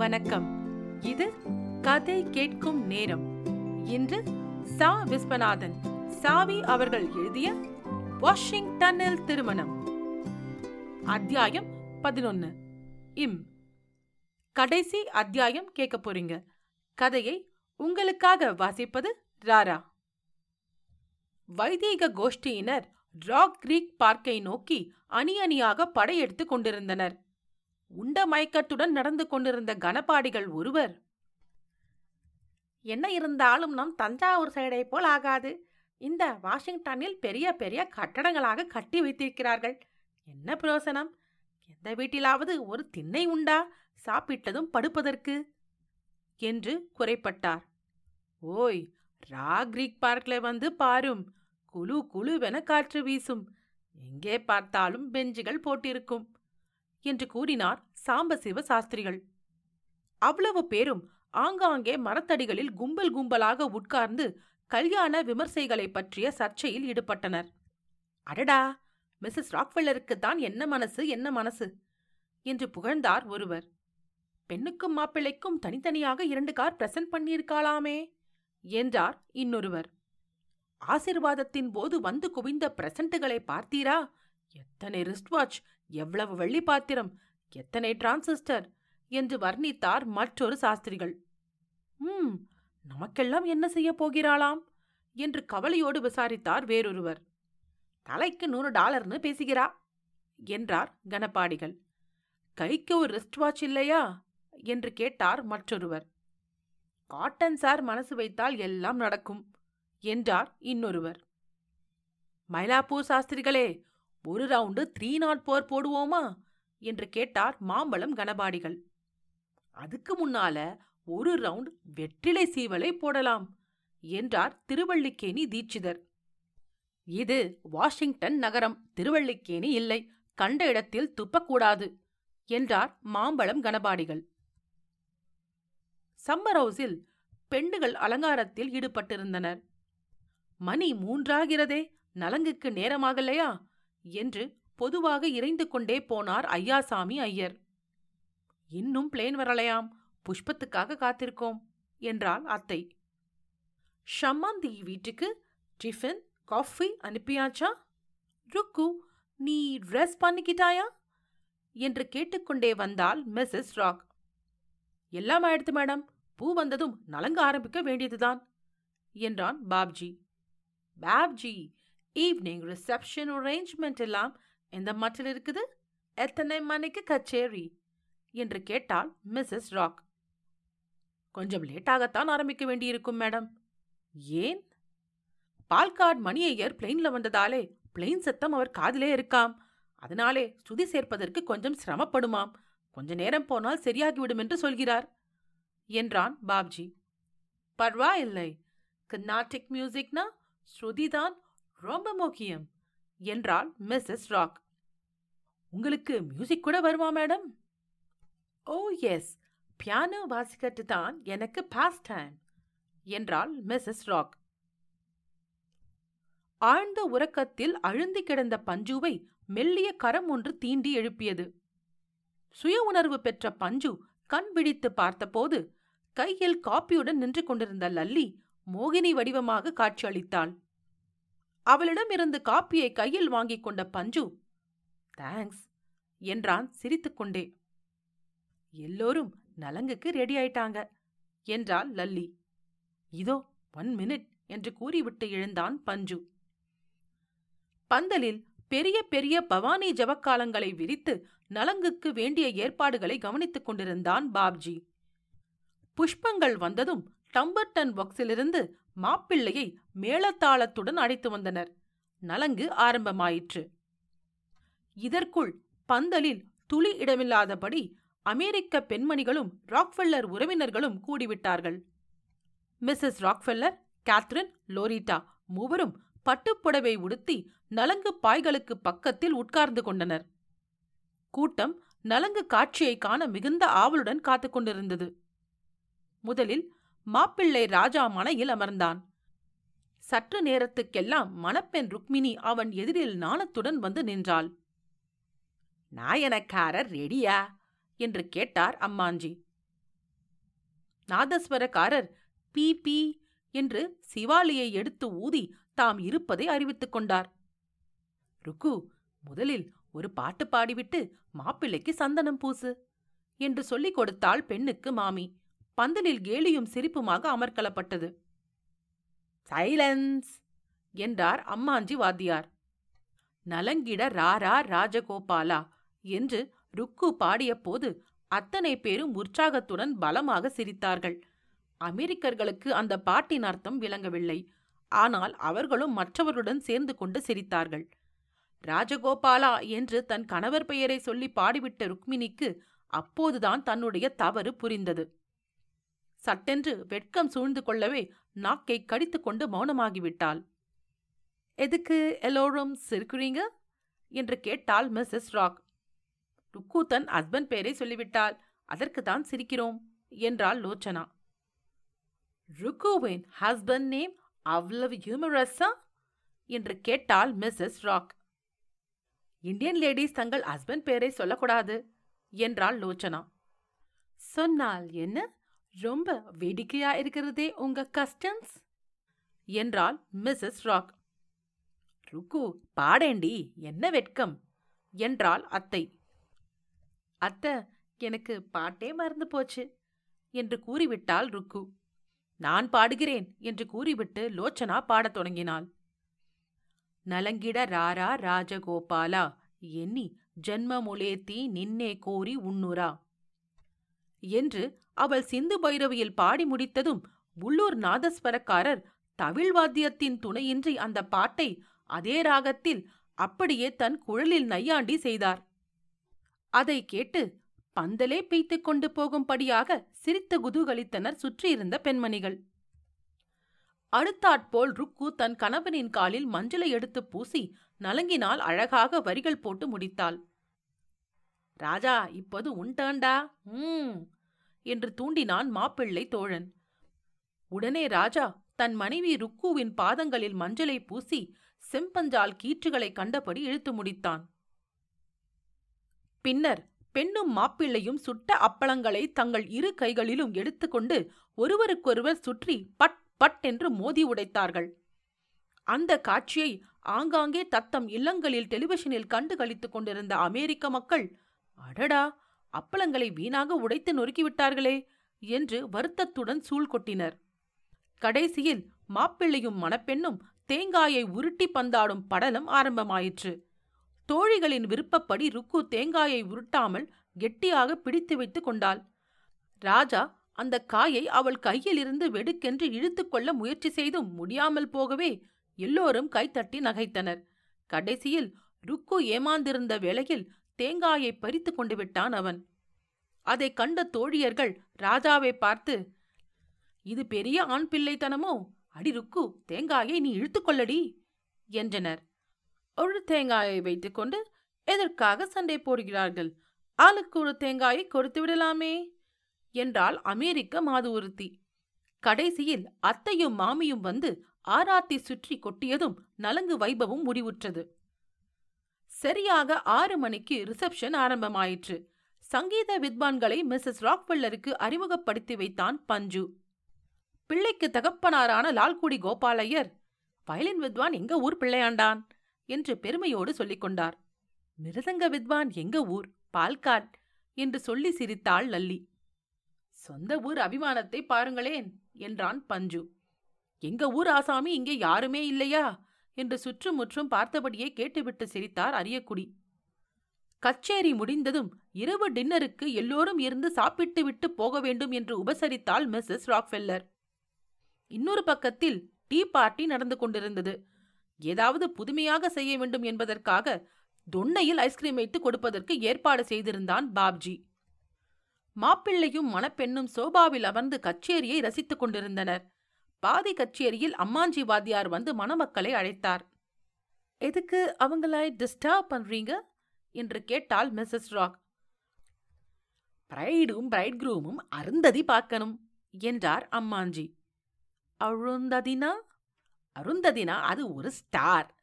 வணக்கம். இது கதை கேட்கும் நேரம். இன்று சா. விஸ்வநாதன் சாவி அவர்கள் எழுதிய வாஷிங்டனில் திருமணம். அத்தியாயம் பதினொன்னு. இம். கடைசி அத்தியாயம் கேட்க போறீங்க. கதையை உங்களுக்காக வாசிப்பது ராரா. வைதீக கோஷ்டியினர் ராக் கிரீக் பார்க்கை நோக்கி அணி அணியாக படையெடுத்துக் கொண்டிருந்தனர். உண்ட மயக்கத்துடன் நடந்து கொண்டிருந்த கனபாடிகள் ஒருவர். என்ன இருந்தாலும் நம் தஞ்சாவூர் சைடை போல் ஆகாது. இந்த வாஷிங்டனில் பெரிய பெரிய கட்டடங்களாக கட்டி வைத்திருக்கிறார்கள். என்ன பிரயோசனம்? எந்த வீட்டிலாவது ஒரு திண்ணை உண்டா? சாப்பிட்டதும் படுப்பதற்கு? என்று குறைப்பட்டார். ஓய் ரா கிரீக் பார்க்கில் வந்து பாரும். குழு குழுவென காற்று வீசும். எங்கே பார்த்தாலும் பெஞ்சுகள் போட்டிருக்கும். என்று கூறினார் சாம்பசிவ சாஸ்திரிகள். அவ்வளவு பேரும் ஆங்காங்கே மரத்தடிகளில் கும்பல் கும்பலாக உட்கார்ந்து கல்யாண விமர்சைகளை பற்றிய சர்ச்சையில் ஈடுபட்டனர். அடடா! மிஸ்ஸஸ் ராக்வெல்லருக்கு தான் என்ன மனசு என்ன மனசு? என்று புகழ்ந்தார் ஒருவர். பெண்ணுக்கும் மாப்பிள்ளைக்கும் தனித்தனியாக இரண்டு கார் பிரசன்ட் பண்ணியிருக்காளாமே! என்றார் இன்னொருவர். ஆசிர்வாதத்தின் போது வந்து குவிந்த பிரசன்ட்டுகளை பார்த்தீரா? எத்தனை ரிஸ்ட் வாட்ச் எவ்வளவு வெள்ளி பாத்திரம் எத்தனை டிரான்சிஸ்டர் என்று வர்ணித்தார் மற்றொரு சாஸ்திரிகள். ம் நமக்கெல்லாம் என்ன செய்ய போகிறாளாம்? என்று கவலையோடு விசாரித்தார் வேறொருவர். தலைக்கு நூறு டாலர்னு பேசுகிறா? என்றார் கனபாடிகள் கைக்கு ஒரு ரிஸ்ட் வாட்ச் இல்லையா? என்று கேட்டார் மற்றொருவர். காட்டன் சார் மனசு வைத்தால் எல்லாம் நடக்கும் என்றார் இன்னொருவர். மயிலாப்பூர் சாஸ்திரிகளே ஒரு ரவுண்டு த்ரீ நாட் போர் போடுவோமா? என்று கேட்டார் மாம்பழம் கனபாடிகள். அதுக்கு முன்னால ஒரு ரவுண்ட் வெற்றிலை சீவலை போடலாம் என்றார் திருவள்ளிக்கேணி தீட்சிதர். இது வாஷிங்டன் நகரம் திருவள்ளிக்கேணி இல்லை கண்ட இடத்தில் துப்பக்கூடாது என்றார் மாம்பழம் கனபாடிகள். சம்மர் ஹவுஸில் பெண்டுகள் அலங்காரத்தில் ஈடுபட்டிருந்தனர். மணி மூன்றாகிறதே நலங்குக்கு நேரமாகலையா? என்று பொதுவாக இறைந்து கொண்டே போனார் ஐயாசாமி ஐயர். இன்னும் பிளேன் வரலையாம். புஷ்பத்துக்காக காத்திருக்கோம் என்றாள் அத்தை. ஷம்மாந்தி வீட்டுக்கு டிஃபன் காஃபி அனுப்பியாச்சா? ருக்கு நீ ட்ரெஸ் பண்ணிக்கிட்டாயா? என்று கேட்டுக்கொண்டே வந்தாள் மிஸ்ஸஸ் ராக். எல்லாம் ஆயிடுத்து மேடம். பூ வந்ததும் நலங்க ஆரம்பிக்க வேண்டியதுதான் என்றான் Bapji. Bapji evening reception arrangement எல்லாம் எந்த மட்டில் இருக்குது? எத்தனை மணிக்கு கச்சேரி? என்று கேட்டாள் மிஸ்ஸஸ் ராக். கொஞ்சம் லேட்டாகத்தான் ஆரம்பிக்க வேண்டியிருக்கும் மேடம். ஏன்? பால்காட் ஐயர் பிளெயின்ல வந்ததாலே பிளெயின் சத்தம் அவர் காதிலே இருக்காம். அதனாலே ஸ்ருதி சேர்ப்பதற்கு கொஞ்சம் சிரமப்படுமாம். கொஞ்ச நேரம் போனால் சரியாகிவிடும் என்று சொல்கிறார் என்றான் பாப்ஜி. பர்வாயில்லை. கர்நாடிக் மியூசிக்னா ஸ்ருதிதான் ரொம்ப முக்கியம் என்றாள் மிஸ்ஸஸ் ராக். உங்களுக்கு மியூசிக் கூட வருமா madam oh oh, yes piano வாசிக்கிறது தான் எனக்கு பாஸ் டைம் என்றாள் மிஸ்ஸஸ் ராக். ஆழ்ந்த உறக்கத்தில் அழுந்தி கிடந்த பஞ்சுவை மெல்லிய கரம் ஒன்று தீண்டி எழுப்பியது. சுய உணர்வு பெற்ற பஞ்சு கண் விழித்து பார்த்தபோது கையில் காப்பியுடன் நின்று கொண்டிருந்த லல்லி மோகினி வடிவமாக காட்சியளித்தாள் அவளிடமிருந்து காப்பியை கையில் வாங்கிக் கொண்ட பஞ்சு தேங்க்ஸ் என்றான் சிரித்துக்கொண்டே எல்லோரும் நலங்குக்கு ரெடி ஆயிட்டாங்க என்றாள் லல்லி. இதோ ஒன் மினிட் என்று கூறிவிட்டு எழுந்தான் பஞ்சு. பந்தலில் பெரிய பெரிய பவானி ஜபக்காலங்களை விரித்து நலங்குக்கு வேண்டிய ஏற்பாடுகளை கவனித்துக் கொண்டிருந்தான் பாப்ஜி. புஷ்பங்கள் வந்ததும் டம்பர்டன் பாக்ஸிலிருந்து மாப்பிள்ளையை மேளத்தாளத்துடன் அழைத்து வந்தனர். நலங்கு ஆரம்பமாயிற்று. இதற்குள் பந்தலில் துளி இடமில்லாதபடி அமெரிக்க பெண்மணிகளும் ராக்ஃபெல்லர் உறவினர்களும் கூடிவிட்டார்கள். மிஸ்ஸஸ் ராக்ஃபெல்லர் கேத்ரின் லோரிட்டா மூவரும் பட்டுப்புடவை உடுத்தி நலங்கு பாய்களுக்கு பக்கத்தில் உட்கார்ந்து கொண்டனர். கூட்டம் நலங்கு காட்சியை காண மிகுந்த ஆவலுடன் காத்துக் கொண்டிருந்தது. முதலில் மாப்பிள்ளை ராஜா மனையில் அமர்ந்தான். சற்று நேரத்துக்கெல்லாம் மணப்பெண் ருக்மிணி அவன் எதிரில் நாணத்துடன் வந்து நின்றாள். நாயனக்காரர் ரெடியா? என்று கேட்டார் அம்மாஞ்சி. நாதஸ்வரக்காரர் பி. பி. என்று சிவாலியை எடுத்து ஊதி தாம் இருப்பதை அறிவித்துக் கொண்டார். ருக்கு முதலில் ஒரு பாட்டு பாடிவிட்டு மாப்பிள்ளைக்கு சந்தனம் பூசு என்று சொல்லிக் கொடுத்தாள் பெண்ணுக்கு மாமி. பந்தலில் கேலியும் சிரிப்புமாக அமர்க்கலப்பட்டது. சைலன்ஸ்! என்றார் அம்மாஞ்சி வாத்தியார். நலங்கிட ராரா ராஜகோபாலா! என்று ருக்கு பாடியபோது அத்தனை பேரும் உற்சாகத்துடன் பலமாக சிரித்தார்கள். அமெரிக்கர்களுக்கு அந்த பாட்டின் அர்த்தம் விளங்கவில்லை. ஆனால் அவர்களும் மற்றவருடன் சேர்ந்து கொண்டு சிரித்தார்கள். ராஜகோபாலா! என்று தன் கணவர் பெயரை சொல்லி பாடிவிட்ட ருக்மிணிக்கு அப்போதுதான் தன்னுடைய தவறு புரிந்தது. சட்டென்று வெட்கம் சூழ்ந்து கொள்ளவே நாக்கை கடித்துக்கொண்டு மௌனமாகிவிட்டாள். எதுக்கு எல்லோரும் சிரிக்கிறீங்க? என்று கேட்டாள் மிஸ்ஸஸ் ராக். ருக்கு தன் ஹஸ்பண்ட் பெயரை சொல்லிவிட்டாள் அதற்கு தான் சிரிக்கிறோம் என்றாள் லோச்சனா. ருக்குவின் ஹஸ்பண்ட் நேம் அவ்வளவு ஹியூமரஸா? என்று கேட்டாள் மிஸ்ஸஸ் ராக். இந்தியன் லேடிஸ் தங்கள் ஹஸ்பண்ட் பெயரை சொல்லக்கூடாது என்றாள் லோச்சனா. சொன்னால் என்ன? ரொம்ப வேடிக்கையா இருக்கிறதே உங்க கஸ்டம்ஸ் என்றாள் மிஸ்ஸஸ் ராக். ருக்கு பாடேண்டி என்ன வெட்கம்? என்றாள் அத்தை. அத்தை எனக்கு பாட்டே மறந்து போச்சு என்று கூறிவிட்டாள் ருக்கு. நான் பாடுகிறேன் என்று கூறிவிட்டு லோச்சனா பாடத் தொடங்கினாள். நலங்கிட ராரா ராஜகோபாலா எண்ணி ஜன்மமுலேத்தி நின்னே கோரி உண்ணுரா என்று அவள் சிந்து பைரவியில் பாடி முடித்ததும் உள்ளூர் நாதஸ்வரக்காரர் தவிழ் வாத்தியத்தின் துணையின்றி அந்த பாட்டை அதே ராகத்தில் அப்படியே தன் குழலில் நையாண்டி செய்தார். அதை கேட்டு பந்தலே பீய்த்துக் கொண்டு போகும்படியாக சிரித்து குதூகலித்தனர் சுற்றியிருந்த பெண்மணிகள். அடுத்தாற்போல் ருக்கு தன் கணவனின் காலில் மஞ்சளை எடுத்து பூசி நலங்கினால் அழகாக வரிகள் போட்டு முடித்தாள். ராஜா இப்போது உண்டேண்டா ம் என்று தூண்டினான் மாப்பிள்ளை தோழன். உடனே ராஜா தன் மனைவி ருக்குவின் பாதங்களில் மஞ்சளை பூசி செம்பஞ்சால் கீற்றுகளை கண்டபடி இழுத்து முடித்தான். பின்னர் பெண்ணும் மாப்பிள்ளையும் சுட்ட அப்பளங்களை தங்கள் இரு கைகளிலும் எடுத்துக்கொண்டு ஒருவருக்கொருவர் சுற்றி பட் பட் என்று மோதி உடைத்தார்கள். அந்த காட்சியை ஆங்காங்கே தத்தம் இல்லங்களில் டெலிவிஷனில் கண்டு கழித்துக் கொண்டிருந்த அமெரிக்க மக்கள் அடடா அப்பளங்களை வீணாக உடைத்து நொறுக்கிவிட்டார்களே என்று வருத்தத்துடன் சூழ் கொட்டினர். கடைசியில் மாப்பிள்ளையும் மணப்பெண்ணும் தேங்காயை உருட்டி பந்தாடும் படலம் ஆரம்பமாயிற்று. தோழிகளின் விருப்பப்படி ருக்கு தேங்காயை உருட்டாமல் கெட்டியாக பிடித்து வைத்துக் கொண்டாள். ராஜா அந்த காயை அவள் கையிலிருந்து வெடுக்கென்று இழுத்துக்கொள்ள முயற்சி செய்தும் முடியாமல் போகவே எல்லோரும் கைத்தட்டி நகைத்தனர். கடைசியில் ருக்கு ஏமாந்திருந்த வேளையில் தேங்காயை பறித்து கொண்டு விட்டான் அவன். அதைக் கண்ட தோழியர்கள் ராஜாவை பார்த்து இது பெரிய ஆண் பிள்ளைத்தனமோ? அடி ருக்கு தேங்காயை நீ இழுத்துக்கொள்ளடி என்றனர். ஒரு தேங்காயை வைத்துக்கொண்டு எதற்காக சண்டை போடுகிறார்கள்? ஆளுக்கு ஒரு தேங்காயை கொடுத்து விடலாமே என்றாள் அமெரிக்க மாது ஒருத்தி கடைசியில் அத்தையும் மாமியும் வந்து ஆராத்தி சுற்றி கொட்டியதும் நலங்கு வைபவம் முடிவுற்றது. சரியாக ஆறு மணிக்கு ரிசப்ஷன் ஆரம்பமாயிற்று. சங்கீத வித்வான்களை மிஸ்ஸஸ் ராக்வெல்லருக்கு அறிமுகப்படுத்தி வைத்தான் பஞ்சு. பிள்ளைக்கு தகப்பனாரான லால்குடி கோபாலையர் வயலின் வித்வான் எங்க ஊர் பிள்ளையாண்டான்? என்று பெருமையோடு சொல்லிக் கொண்டார். மிருதங்க வித்வான் எங்க ஊர்? பால்காட் என்று சொல்லி சிரித்தாள் லல்லி. சொந்த ஊர் அபிமானத்தை பாருங்களேன் என்றான் பஞ்சு. எங்க ஊர் ஆசாமி இங்கே யாருமே இல்லையா? என்று சுற்றுமுற்றும் பார்த்தபடியே கேட்டுவிட்டு சிரித்தார் அரியக்குடி. கச்சேரி முடிந்ததும் இரவு டின்னருக்கு எல்லோரும் இருந்து சாப்பிட்டு விட்டு போக வேண்டும் என்று உபசரித்தாள் மிஸ்ஸஸ் ராக்ஃபெல்லர். இன்னொரு பக்கத்தில் டீ பார்ட்டி நடந்து கொண்டிருந்தது. ஏதாவது புதுமையாக செய்ய வேண்டும் என்பதற்காக தொன்னையில் ஐஸ்கிரீம் வைத்து கொடுப்பதற்கு ஏற்பாடு செய்திருந்தான் பாப்ஜி. மாப்பிள்ளையும் மணப்பெண்ணும் சோபாவில் அமர்ந்து கச்சேரியை ரசித்துக் கொண்டிருந்தனர். பாதி கச்சேரியில் அம்மாஞ்சி வாத்தியார் வந்து மணமக்களை அழைத்தார். எதுக்கு அவங்களை டிஸ்டர்ப் பண்றீங்க? என்று கேட்டாள் மிஸ்ஸஸ் ராக். பிரைடும் பிரைட் குரூமும் அருந்ததி பார்க்கணும் என்றார் அம்மாஞ்சி. அருந்ததினா? அருந்ததினா அது ஒரு ஸ்டார்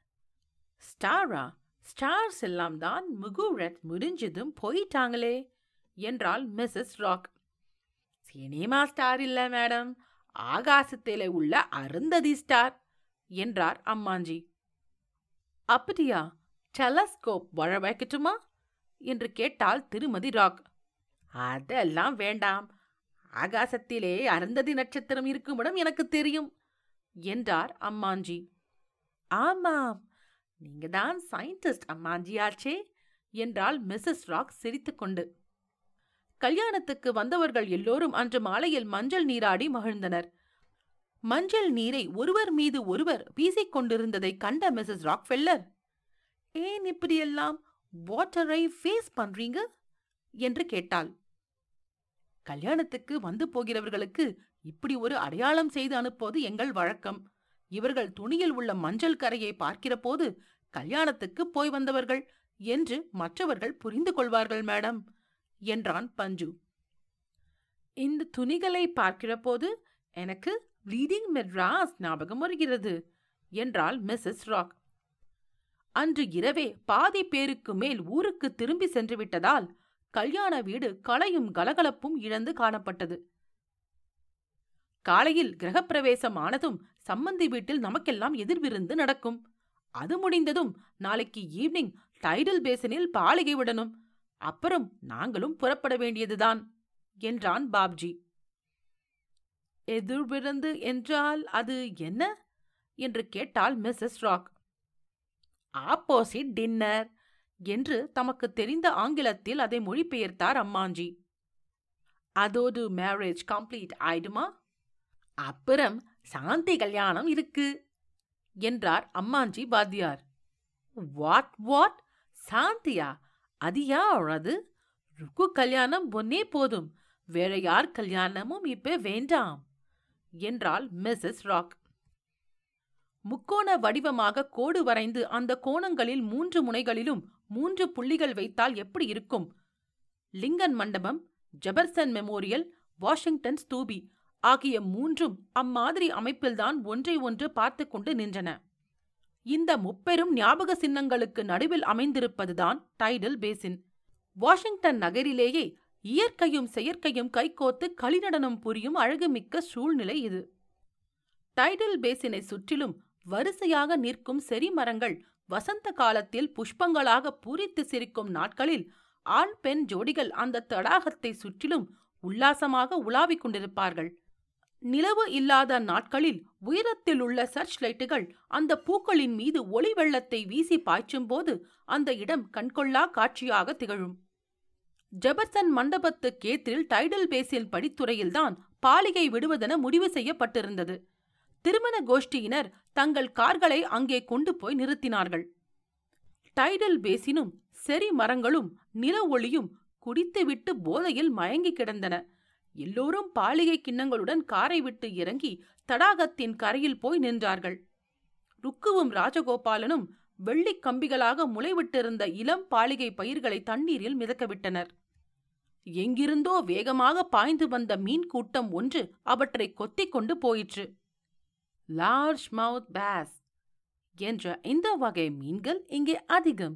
ஸ்டாரா ஸ்டார்ஸ் எல்லாம் தான் முகுரத் முடிஞ்சதும் போயிட்டாங்களே என்றாள் மிஸ்ஸஸ் ராக். சினிமா ஸ்டார் இல்ல மேடம் ஆகாசத்திலே உள்ள அருந்ததி ஸ்டார் என்றார் அம்மாஞ்சி. அப்படியா டெலஸ்கோப் வழ வைக்கட்டுமா? என்று கேட்டால் திருமதி ராக். அதெல்லாம் வேண்டாம். ஆகாசத்திலே அருந்ததி நட்சத்திரம் இருக்குமிடம் எனக்கு தெரியும் என்றார் அம்மாஞ்சி. ஆமாம். நீங்க தான் சயின்டிஸ்ட் அம்மாஞ்சியாச்சே என்றாள் மிஸ்ஸஸ் ராக் சிரித்துக்கொண்டு கல்யாணத்துக்கு வந்தவர்கள் எல்லோரும் அன்று மாலையில் மஞ்சள் நீராடி மகிழ்ந்தனர். மஞ்சள் நீரை ஒருவர் மீது ஒருவர் வீசிக் கொண்டிருந்ததை கண்ட மிஸ்ஸஸ் ராக்ஃபெல்லர் ஏன் இப்படியெல்லாம் வாட்டரை ஃபேஸ் பண்றீங்க? என்று கேட்டாள். கல்யாணத்துக்கு வந்து போகிறவர்களுக்கு இப்படி ஒரு அடையாளம் செய்து அனுப்புவது எங்கள் வழக்கம். இவர்கள் துணியில் உள்ள மஞ்சள் கரையை பார்க்கிற போது கல்யாணத்துக்கு போய் வந்தவர்கள் என்று மற்றவர்கள் புரிந்து கொள்வார்கள் மேடம். என்றான் பஞ்சு. இந்த துணிகளை பார்க்கிற போது எனக்கு ப்ளீடிங் மெட்ராஸ் ஞாபகம் வருகிறது என்றாள் மிஸ்ஸஸ் ராக் அன்று இரவே பாதி பேருக்கு மேல் ஊருக்கு திரும்பி சென்று விட்டதால் கல்யாண வீடு களையும் கலகலப்பும் இழந்து காணப்பட்டது. காலையில் கிரகப்பிரவேசம் ஆனதும் சம்மந்தி வீட்டில் நமக்கெல்லாம் எதிர்விருந்து நடக்கும். அது முடிந்ததும் நாளைக்கு ஈவினிங் டைடல் பேசனில் பாலிகை விடணும். அப்புறம் நாங்களும் புறப்பட வேண்டியதுதான் என்றான் பாப்ஜி. எதிர்விருந்து என்றால் அது என்ன? என்று கேட்டாள் மிஸ்ஸஸ் ராக். ஆப்போசிட் டின்னர் என்று தமக்கு தெரிந்த ஆங்கிலத்தில் அதை மொழிபெயர்த்தார் அம்மாஞ்சி. அதோடு மேரேஜ் கம்ப்ளீட் ஆயிடுமா? அப்புறம் சாந்தி கல்யாணம் இருக்கு என்றார் அம்மாஞ்சி பாத்தியார் வாட் வாட் சாந்தியா? அது யார் அது ருக்கு கல்யாணம் ஒன்னே போதும். வேற யார் கல்யாணமும் இப்ப வேண்டாம். என்றாள் மிஸ்ஸஸ் ராக். முக்கோண வடிவமாக கோடு வரைந்து அந்த கோணங்களில் மூன்று முனைகளிலும் மூன்று புள்ளிகள் வைத்தால் எப்படி இருக்கும்? லிங்கன் மண்டபம் ஜெபர்சன் மெமோரியல் வாஷிங்டன் ஸ்தூபி ஆகிய மூன்றும் அம்மாதிரி அமைப்பில்தான் ஒன்றை ஒன்று பார்த்து கொண்டு நின்றன. இந்த முப்பெரும் ஞாபக சின்னங்களுக்கு நடுவில் அமைந்திருப்பதுதான் டைடல் பேசின் வாஷிங்டன் நகரிலேயே இயற்கையும் செயற்கையும் கைகோத்து களிநடனம் புரியும் அழகுமிக்க சூழ்நிலை இது. டைடல் பேசினை சுற்றிலும் வரிசையாக நிற்கும் செரிமரங்கள் வசந்த காலத்தில் புஷ்பங்களாக பூரித்து சிரிக்கும் நாட்களில் ஆண் பெண் ஜோடிகள் அந்த தடாகத்தை சுற்றிலும் உல்லாசமாக உலாவிக் கொண்டிருப்பார்கள். நிலவு இல்லாத நாட்களில் உயரத்தில் உள்ள சர்ச் லைட்டுகள் அந்த பூக்களின் மீது ஒளி வெள்ளத்தை வீசி பாய்ச்சும் போது அந்த இடம் கண்கொள்ளா காட்சியாக திகழும். ஜெபர்சன் மண்டபத்து கேத்தில் டைடல் பேசில் படித்துறையில்தான் பாலிகை விடுவதென முடிவு செய்யப்பட்டிருந்தது. திருமண கோஷ்டியினர் தங்கள் கார்களை அங்கே கொண்டு போய் நிறுத்தினார்கள். டைடல் பேசினும் செரி மரங்களும் நில ஒளியும் குடித்துவிட்டு போதையில் மயங்கி கிடந்தன. எல்லோரும் பாலிகை கிண்ணங்களுடன் காரை விட்டு இறங்கி தடாகத்தின் கரையில் போய் நின்றார்கள். ருக்குவும் ராஜகோபாலனும் வெள்ளிக் கம்பிகளாக முளைவிட்டிருந்த இளம் பாலிகை பயிர்களை தண்ணீரில் மிதக்கவிட்டனர். எங்கிருந்தோ வேகமாக பாய்ந்து வந்த மீன் கூட்டம் ஒன்று அவற்றை கொத்திக் கொண்டு போயிற்று. லார்ஜ் மவுத் பேஸ் என்ற இந்த வகை மீன்கள் இங்கே அதிகம்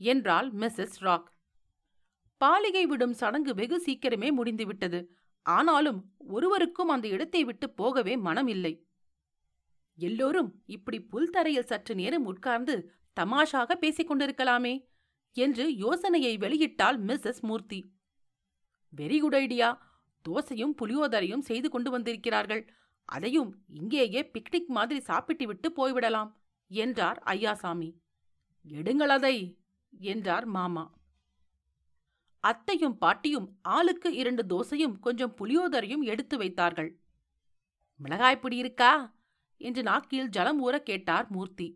என்றாள் மிஸ்ஸஸ் ராக். பாலிகை விடும் சடங்கு வெகு சீக்கிரமே முடிந்துவிட்டது. ஆனாலும் ஒருவருக்கும் அந்த இடத்தை விட்டு போகவே மனம் இல்லை எல்லோரும் இப்படி புல்தரையில் சற்று நேரம் உட்கார்ந்து தமாஷாக பேசிக் கொண்டிருக்கலாமே என்று யோசனையை வெளியிட்டாள் Mrs Murthy. Very good idea. தோசையும் புளியோதரையும் செய்து கொண்டு வந்திருக்கிறார்கள். அதையும் இங்கேயே பிக்னிக் மாதிரி சாப்பிட்டு விட்டு போய்விடலாம் என்றார் ஐயாசாமி. எடுங்கள் அதை என்றார் மாமா. அத்தையும் பாட்டியும் ஆளுக்கு இரண்டு தோசையும் கொஞ்சம் புளியோதரையும் எடுத்து வைத்தார்கள். மிளகாய் பிடி இருக்கா? என்று நாக்கில் ஜலம் ஊற கேட்டார் மூர்த்தி.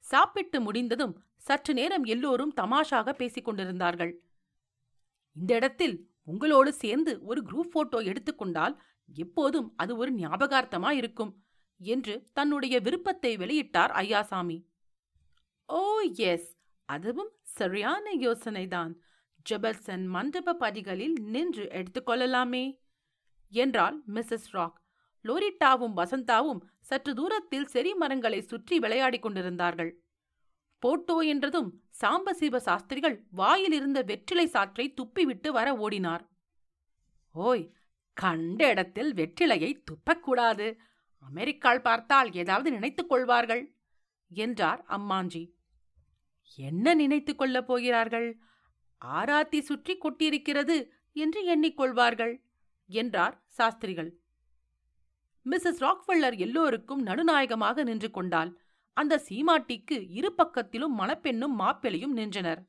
சாப்பிட்டு முடிந்ததும் சற்று நேரம் எல்லோரும் தமாஷாக பேசிக் கொண்டிருந்தார்கள். இந்த இடத்தில் உங்களோடு சேர்ந்து ஒரு குரூப் போட்டோ எடுத்துக்கொண்டால் எப்போதும் அது ஒரு ஞாபகார்த்தமா இருக்கும் என்று தன்னுடைய விருப்பத்தை வெளியிட்டார் ஐயாசாமி. ஓ எஸ். அதுவும் சரியான யோசனைதான். ஜெபர்சன் மண்டப படிகளில் நின்று எடுத்துக்கொள்ளலாமே என்றாள் மிஸ்ஸஸ் ராக். லோரிட்டாவும் வசந்தாவும் சற்று தூரத்தில் செரி மரங்களை சுற்றி விளையாடிக் கொண்டிருந்தார்கள். போட்டோ என்றதும் சாம்பசிவ சாஸ்திரிகள் வாயிலிருந்த வெற்றிலை சாற்றை துப்பிவிட்டு வர ஓடினார். ஓய் கண்ட இடத்தில் வெற்றிலையை துப்பக்கூடாது. அமெரிக்காள் பார்த்தால் ஏதாவது நினைத்துக் கொள்வார்கள் என்றார் அம்மாஞ்சி. என்ன நினைத்துக் கொள்ளப் போகிறார்கள்? ஆராத்தி சுற்றி கொட்டியிருக்கிறது என்று எண்ணிக்கொள்வார்கள் என்றார் சாஸ்திரிகள். மிஸ்ஸஸ் ராக்வெல்லர் எல்லோருக்கும் நடுநாயகமாக நின்று கொண்டால் அந்த சீமாட்டிக்கு இரு பக்கத்திலும் மணப்பெண்ணும் மாப்பிளையும் நின்றனர்.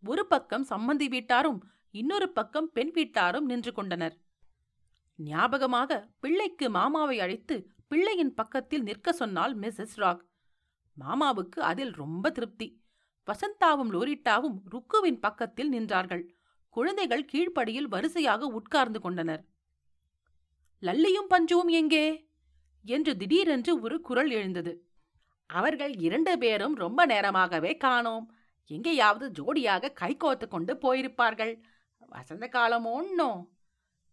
ஒரு பக்கம் சம்மந்தி வீட்டாரும் இன்னொரு பக்கம் பெண் வீட்டாரும் நின்று கொண்டனர். ஞாபகமாக பிள்ளைக்கு மாமாவை அழைத்து பிள்ளையின் பக்கத்தில் நிற்க சொன்னால் மிஸ்ஸஸ் ராக். மாமாவுக்கு அதில் ரொம்ப திருப்தி. வசந்தாவும் லோரிட்டாவும் ருக்குவின் பக்கத்தில் நின்றார்கள். குழந்தைகள் கீழ்ப்படியில் வரிசையாக உட்கார்ந்து கொண்டனர். லல்லியும் பஞ்சுவும் எங்கே? என்று திடீரென்று ஒரு குரல் எழுந்தது. அவர்கள் இரண்டு பேரும் ரொம்ப நேரமாகவே காணோம். எங்கேயாவது ஜோடியாக கைகோத்து கொண்டு போயிருப்பார்கள். வசந்த காலம் ஒன்னோ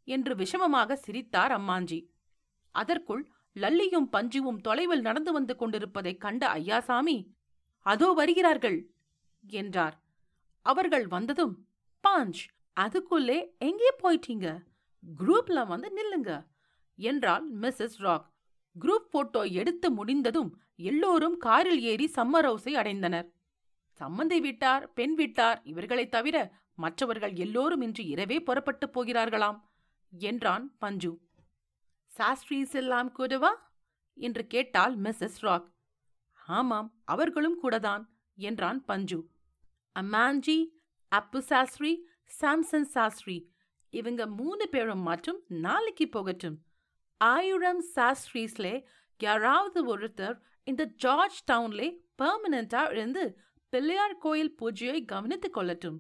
என்று விஷமமாக சிரித்தார் அம்மாஞ்சி. அதற்குள் லல்லியும் பஞ்சுவும் தொலைவில் நடந்து வந்து கொண்டிருப்பதைக் கண்ட ஐயாசாமி அதோ வருகிறார்கள். என்றார். அவர்கள் வந்ததும் பாஞ்ச் அதுக்குள்ளே எங்கே போயிட்டீங்க? குரூப்ல வந்து நில்லுங்க என்றாள் மிஸ்ஸஸ் ராக். குரூப் போட்டோ எடுத்து முடிந்ததும் எல்லோரும் காரில் ஏறி சம்மர் ஹவுஸை அடைந்தனர். சம்மந்தி வீட்டார் பெண் வீட்டார் இவர்களைத் தவிர மற்றவர்கள் எல்லோரும் இன்று இரவே புறப்பட்டு போகிறார்களாம் என்றான் பஞ்சு. சாஸ்ட்ரீஸ் எல்லாம் கூடவா? என்று கேட்டாள் மிஸ்ஸஸ் ராக். ஆமாம் அவர்களும் கூடதான் என்றான் பஞ்சு. அம்மாஞ்சி அப்பு சாஸ்திரி சாம்சன் சாஸ்திரி இவங்க மூணு பேரும் மட்டும் நாளைக்கு போகட்டும். ஆயிரம் சாஸ்திரீஸ்லே யாராவது ஒருத்தர் இந்த ஜார்ஜ் டவுன்ல பெர்மனண்டா இருந்து பிள்ளையார் கோயில் பூஜையை கவனித்துக் கொள்ளட்டும்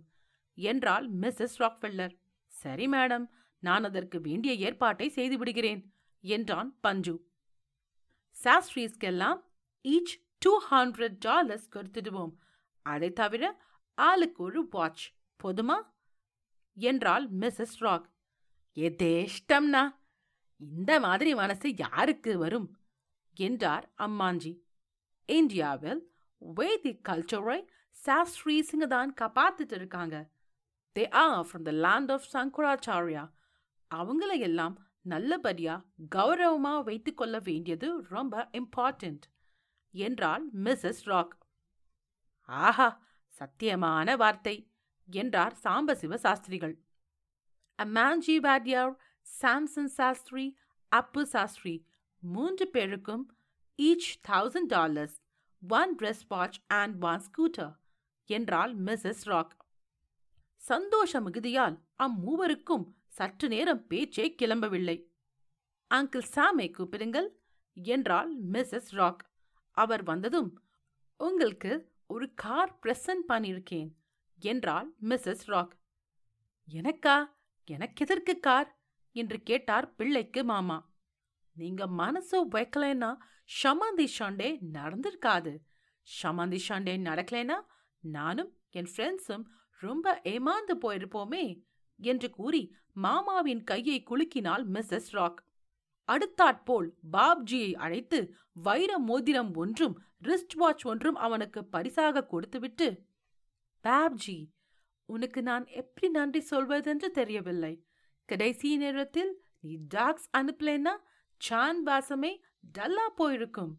என்றாள் மிஸ்ஸஸ் ராக்வெல்லர் சரி மேடம் நான் அதற்கு வேண்டிய ஏற்பாட்டை செய்து விடுகிறேன் என்றான் பஞ்சு. சாஸ்ட்ரீஸ்க்கெல்லாம் ஈச் டூ ஹண்ட்ரட் டாலர்ஸ் கொடுத்துடுவோம். அதை தவிர ஆளுக்கு ஒரு வாட்ச் போதுமா? என்றாள் மிஸ்ஸஸ் ராக். எதேஷ்டம்னா? இந்த மாதிரி மனசு யாருக்கு வரும்? என்றார் அம்மாஞ்சி. இந்தியாவில் வேதி கல்ச்சரை சாஸ்திரீஸுங்க தான் காப்பாத்திட்டு இருக்காங்க. They are from the land of Shankaracharya அவங்கள எல்லாம் நல்லபடியா கௌரவமா வைத்துக் கொள்ள வேண்டியது ரொம்ப இம்பார்ட்டன்ட் என்றாள் மிஸ்ஸஸ் ராக். ஆஹா! சத்தியமான வார்த்தை என்றார் சாம்பசிவ சாஸ்திரிகள். அம்மாஞ்சி வாட்யார் சாம்சன் சாஸ்திரி அப்பு சாஸ்திரி மூன்று பேருக்கும் each thousand dollars one dress watch and one scooter என்றாள் மிஸ்ஸஸ் ராக் சந்தோஷ மிகுதியால் அம்மூவருக்கும் சற்று நேரம் பேச்சே கிளம்பவில்லை. அங்கிள் சாமை கூப்பிடுங்கள் என்றாள் மிஸ்ஸஸ் ராக் அவர் வந்ததும் உங்களுக்கு ஒரு கார் பிரசன்ட் பண்ணியிருக்கேன் என்றாள் மிஸ்ஸஸ் ராக். எனக்கா? எனக்கு எதற்கு கார்? என்று கேட்டார் பிள்ளைக்கு மாமா. நீங்க மனசு வைக்கலைன்னா ஷமாந்தி ஷாண்டே நடந்திருக்காது. ஷமாந்தி ஷாண்டே நடக்கலைனா நானும் என் ஃப்ரெண்ட்ஸும் ரொம்ப ஏமாந்து போயிருப்போமே என்று கூறி மாமாவின் கையை குலுக்கினாள் மிஸ்ஸஸ் ராக். அடுத்தாற்போல் பாப்ஜியை அழைத்து வைர மோதிரம் ஒன்றும் ரிஸ்ட் வாட்ச் ஒன்றும் அவனுக்கு பரிசாக கொடுத்துவிட்டு பாப்ஜி உனக்கு நான் எப்படி நன்றி சொல்வதென்று தெரியவில்லை. கடைசி நேரத்தில் நீ டாக்ஸ் அனுப்பலைன்னா சான் பாசமே டல்லா போயிருக்கும்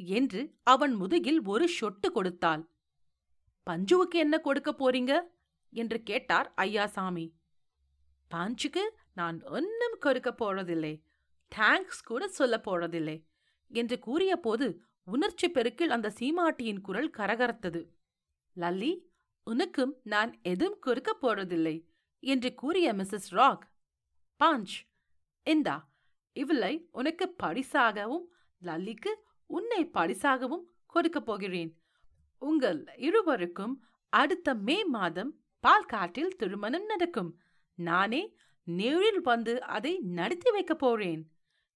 என்று அவன் முதுகில் ஒரு சொட்டு கொடுத்தாள். பஞ்சுவுக்கு என்ன கொடுக்க போறீங்க? என்று கேட்டார் ஐயாசாமி பாஞ்சுக்கு நான் ஒன்னும் கொடுக்க போறதில்லை தேங்க்ஸ் கூட சொல்ல போறதில்லை என்று கூறிய போது உணர்ச்சி பெருக்கில் அந்த சீமாட்டியின் குரல் கரகரத்தது. லல்லி உனக்கும் நான் எதுவும் கொடுக்க போறதில்லை என்று கூறிய மிஸ்ஸஸ் ராக் பாஞ்ச் இந்தா இவளை உனக்கு பரிசாகவும் லல்லிக்கு உன்னை பரிசாகவும் கொடுக்கப் போகிறேன். உங்கள் இருவருக்கும் அடுத்த மே மாதம் பால்காட்டில் திருமணம் நடக்கும். நானே நேரில் வந்து அதை நடத்தி வைக்கப் போறேன்.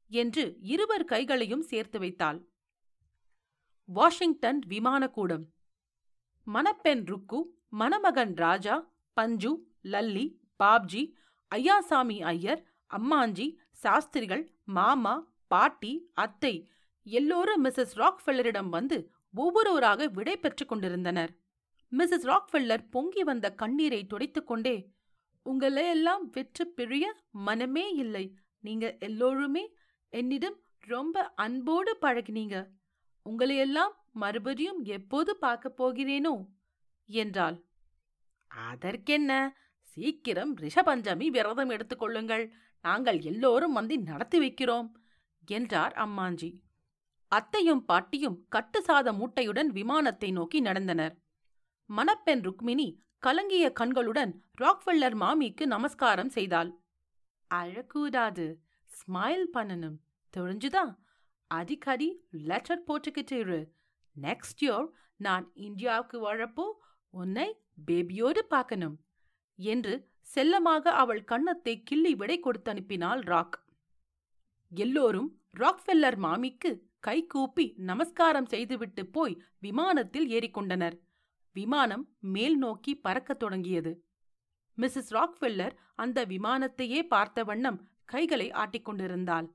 என்று இருவர் கைகளையும் சேர்த்து வைத்தாள். வாஷிங்டன் விமானக்கூடம். மணப்பெண் ருக்கு மணமகன் ராஜா பஞ்சு லல்லி பாப்ஜி ஐயாசாமி ஐயர் அம்மாஞ்சி சாஸ்திரிகள் மாமா பாட்டி அத்தை எல்லோரும் மிஸ்ஸஸ் ராக்ஃபெல்லரிடம் வந்து ஒவ்வொருவராக விடை பெற்றுக் கொண்டிருந்தனர். மிஸ்ஸஸ் ராக்ஃபெல்லர் பொங்கி வந்த கண்ணீரை துடைத்துக் கொண்டே உங்களை எல்லாம் வெற்று பிழிய மனமே இல்லை. நீங்க எல்லோருமே என்னிடம் ரொம்ப அன்போடு பழகினீங்க. உங்களையெல்லாம் மறுபடியும் எப்போது பார்க்க போகிறேனோ? என்றாள். அதற்கென்ன? சீக்கிரம் ரிஷபஞ்சமி விரதம் எடுத்துக்கொள்ளுங்கள் நாங்கள் எல்லோரும் வந்து நடத்தி வைக்கிறோம் என்றார் அம்மாஞ்சி. அத்தையும் பாட்டியும் கட்டு சாத மூட்டையுடன் விமானத்தை நோக்கி நடந்தனர். மணப்பெண் ருக்மிணி கலங்கிய கண்களுடன் ராக்வெல்லர் மாமிக்கு நமஸ்காரம் செய்தாள். அழக்கூடாது ஸ்மைல் பண்ணணும். தெரிஞ்சுதா? அடிக்கடி லெட்டர் போட்டுக்கிட்டு இரு. நெக்ஸ்ட் இயர் நான் இந்தியாவுக்கு வரப்போ உன்னை பேபியோடு பார்க்கணும் என்று செல்லமாக அவள் கன்னத்தை கிள்ளி விடை கொடுத்து அனுப்பினாள் ராக். எல்லோரும் ராக்ஃபெல்லர் மாமிக்கு கை கூப்பி நமஸ்காரம் செய்துவிட்டு போய் விமானத்தில் ஏறிக்கொண்டனர். விமானம் மேல் நோக்கி பறக்கத் தொடங்கியது. மிஸ்ஸஸ் ராக்ஃபெல்லர் அந்த விமானத்தையே பார்த்த வண்ணம் கைகளை ஆட்டிக்கொண்டிருந்தாள்.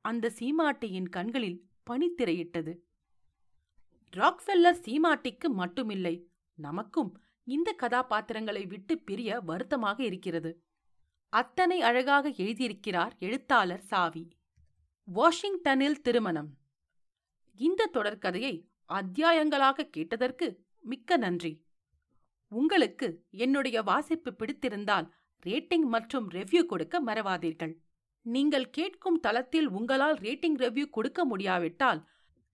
அந்த சீமாட்டியின் கண்களில் பனித்திரையிட்டது ராக்ஃபெல்லர் சீமாட்டிக்கு மட்டுமில்லை நமக்கும் இந்த கதாபாத்திரங்களை விட்டு பிரிய வருத்தமாக இருக்கிறது. அத்தனை அழகாக எழுதியிருக்கிறார் எழுத்தாளர் சாவி. வாஷிங்டனில் திருமணம். இந்த தொடர்கதையை அத்தியாயங்களாக கேட்டதற்கு மிக்க நன்றி. உங்களுக்கு என்னுடைய வாசிப்பு பிடித்திருந்தால் ரேட்டிங் மற்றும் ரெவ்யூ கொடுக்க மறவாதீர்கள். நீங்கள் கேட்கும் தளத்தில் உங்களால் ரேட்டிங் ரிவ்யூ கொடுக்க முடியாவிட்டால்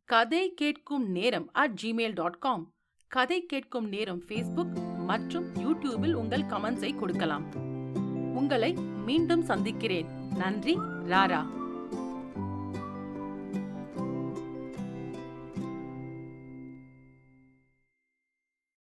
கதை கேட்கும் நேரம் அட் ஜிமெயில் டாட் காம் கதை கேட்கும் நேரம் ஃபேஸ்புக் மற்றும் யூடியூபில் உங்கள் கமெண்ட்ஸை கொடுக்கலாம். உங்களை மீண்டும் சந்திக்கிறேன். நன்றி ராரா.